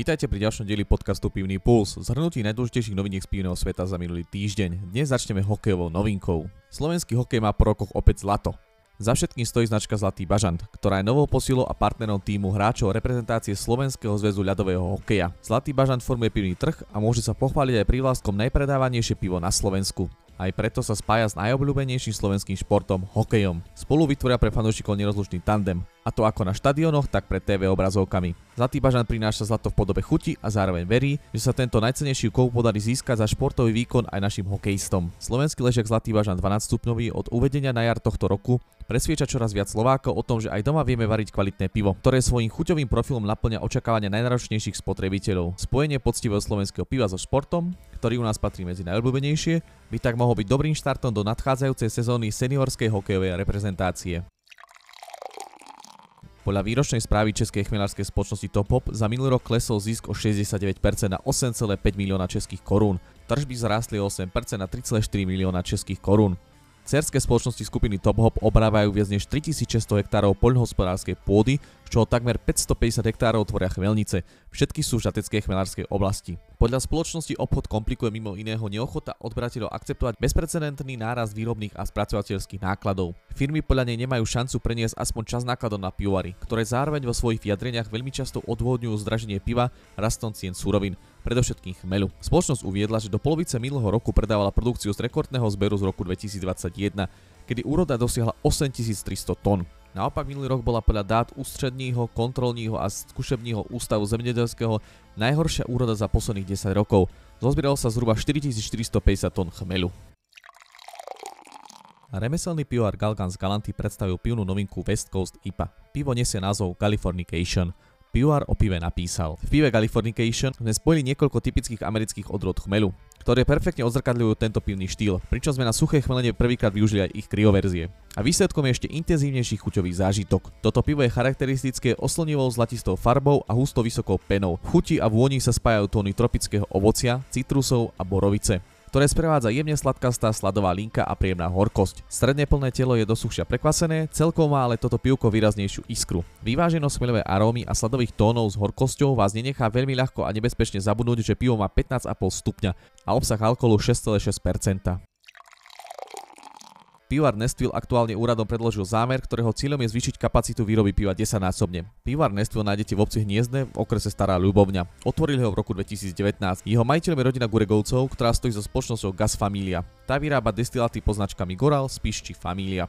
Vítajte pri ďalšom dieli podcastu Pivný puls, zhrnutí najdôležitejších noviniek z pivného sveta za minulý týždeň. Dnes začneme hokejovou novinkou. Slovenský hokej má po rokoch opäť zlato. Za všetkým stojí značka Zlatý bažant, ktorá je novou posilou a partnerom týmu hráčov reprezentácie Slovenského zväzu ľadového hokeja. Zlatý bažant formuje pivný trh a môže sa pochváliť aj prívlastkom najpredávanejšie pivo na Slovensku. Aj preto sa spája s najobľúbenejším slovenským športom, hokejom. Spolu vytvoria pre fanúšikov nerozlučný tandem, a to ako na štadionoch, tak pred TV obrazovkami. Zlatý bažant prináša zlato v podobe chuti a zároveň verí, že sa tento najcenejší kov podarí získať za športový výkon aj našim hokejistom. Slovenský ležek Zlatý bažant 12 stupňový od uvedenia na jar tohto roku presvieča čoraz viac Slovákov o tom, že aj doma vieme variť kvalitné pivo, ktoré svojím chuťovým profilom naplňa očakávania najnáročnejších spotrebiteľov. Spojenie poctivého slovenského piva so športom, ktorý u nás patrí medzi najobľúbenejšie, by tak mohol byť dobrým štartom do nadchádzajúcej sezóny seniorskej hokejovej reprezentácie. Podľa výročnej správy Českej chmielárskej spoločnosti Topop za minulý rok klesol zisk o 69% na 8,5 milióna českých korún. Tržby zrástli o 8% na 3,4 milióna českých korún. Cerské spoločnosti skupiny Top Hop obrávajú viac než 3600 hektárov poľnohospodárskej pôdy, z čoho takmer 550 hektárov tvoria chmelnice. Všetky sú v žateckej chmelárskej oblasti. Podľa spoločnosti obchod komplikuje mimo iného neochota odberateľov akceptovať bezprecedentný nárast výrobných a spracovateľských nákladov. Firmy podľa nej nemajú šancu preniesť aspoň čas nákladov na pivovary, ktoré zároveň vo svojich vyjadreniach veľmi často odvodňujú zdraženie piva rastom cien surovín predovšetkým chmelu. Spoločnosť uviedla, že do polovice minulého roku predávala produkciu z rekordného zberu z roku 2021, kedy úroda dosiahla 8300 tón. Naopak minulý rok bola podľa dát ústredního, kontrolního a skúšebního ústavu zemedelského najhoršia úroda za posledných 10 rokov. Zozbieralo sa zhruba 4450 tón chmelu. Remeselný pivovar Galgan z Galanty predstavil pivnú novinku West Coast IPA. Pivo nesie názov Californication. Pivovar o pive napísal. V pive Californication sme spojili niekoľko typických amerických odrod chmelu, ktoré perfektne odzrkadľujú tento pivný štýl, pričom sme na suché chmelenie prvýkrát využili aj ich kryoverzie. A výsledkom je ešte intenzívnejší chuťový zážitok. Toto pivo je charakteristické oslnivou zlatistou farbou a husto vysokou penou. V chuti a vôni sa spájajú tóny tropického ovocia, citrusov a borovice ktoré sprevádza jemne sladkastá sladová linka a príjemná horkosť. Stredne plné telo je dosuchšia prekvasené, celkovo má ale toto pivko výraznejšiu iskru. Vyváženosť chmeľové arómy a sladových tónov s horkosťou vás nenechá veľmi ľahko a nebezpečne zabudnúť, že pivo má 15,5 stupňa a obsah alkoholu 6,6%. Pivar Nestville aktuálne úradom predložil zámer, ktorého cieľom je zvýšiť kapacitu výroby piva 10 násobne. Pivar Nestville nájdete v obci Hniezdne v okrese Stará Ľubovňa. Otvorili ho v roku 2019. Jeho majiteľom je rodina Guregovcov, ktorá stojí so spoločnosťou Gas Familia. Tá vyrába destiláty pod značkami Goral, Spiš či Familia.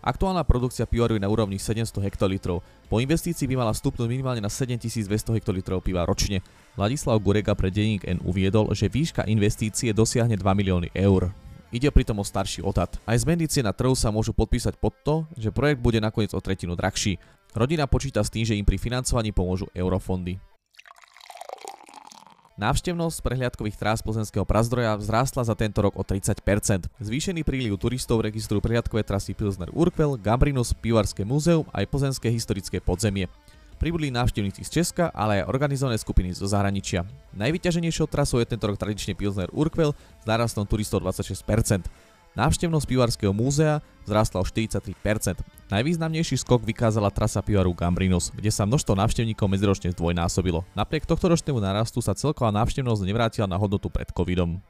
Aktuálna produkcia pivaru je na úrovni 700 hektolitrov. Po investícii by mala stupnúť minimálne na 7200 hektolitrov piva ročne. Vladislav Gurega pre denník N uviedol, že výška investície dosiahne 2 milióny eur. Ide pritom o starší odhad. Aj zmeny cien na trhu sa môžu podpísať pod to, že projekt bude nakoniec o tretinu drahší. Rodina počíta s tým, že im pri financovaní pomôžu eurofondy. Návštevnosť prehliadkových trás plzenského prazdroja vzrástla za tento rok o 30%. Zvýšený príliv turistov registrujú prehliadkové trasy Pilsner Urquell, Gambrinus, Pivarské múzeum aj plzenské historické podzemie pribudli návštevníci z Česka, ale aj organizované skupiny zo zahraničia. Najvyťaženejšou trasou je tento rok tradične Pilsner Urquell s nárastom turistov 26%. Návštevnosť Pivarského múzea vzrástla o 43%. Najvýznamnejší skok vykázala trasa Pivaru Gambrinus, kde sa množstvo návštevníkov medziročne zdvojnásobilo. Napriek tohto ročnému narastu sa celková návštevnosť nevrátila na hodnotu pred covidom.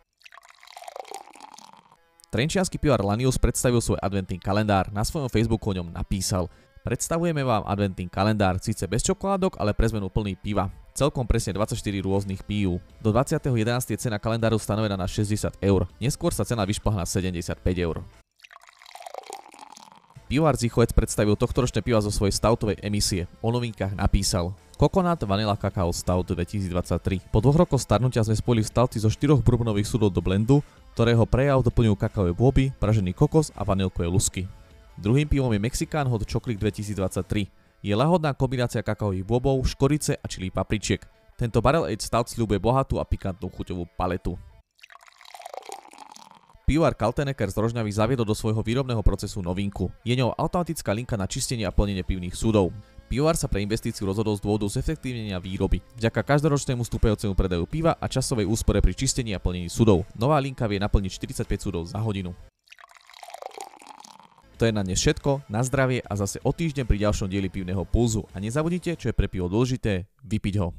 Trenčiansky pivar Lanius predstavil svoj adventný kalendár, na svojom Facebooku o ňom napísal Predstavujeme vám adventný kalendár, síce bez čokoládok, ale pre zmenu plný piva. Celkom presne 24 rôznych pív. Do 20.11. je cena kalendáru stanovená na 60 eur, neskôr sa cena vyšplhá na 75 eur. Pivovar Zichovec predstavil tohtoročné piva zo svojej stoutovej emisie. O novinkách napísal Coconut Vanilla Cacao Stout 2023. Po dvoch rokoch starnutia sme spojili stouty zo štyroch bourbonových súdov do blendu, ktorého prejav doplňujú kakaové bôby, pražený kokos a vanilkové lusky. Druhým pivom je Mexicán Hot Chocolate 2023. Je lahodná kombinácia kakaových bobov, škorice a čili papričiek. Tento barrel aged stout sľubuje bohatú a pikantnú chuťovú paletu. Pivovar Kaltenecker z Rožňavy zaviedol do svojho výrobného procesu novinku. Je ňou automatická linka na čistenie a plnenie pivných súdov. Pivovar sa pre investíciu rozhodol z dôvodu zefektívnenia výroby. Vďaka každoročnému stúpajúcemu predaju piva a časovej úspore pri čistení a plnení súdov. Nová linka vie naplniť 45 súdov za hodinu. To je na dnes všetko, na zdravie a zase o týždeň pri ďalšom dieli pivného pulzu. A nezabudnite, čo je pre pivo dôležité, vypiť ho.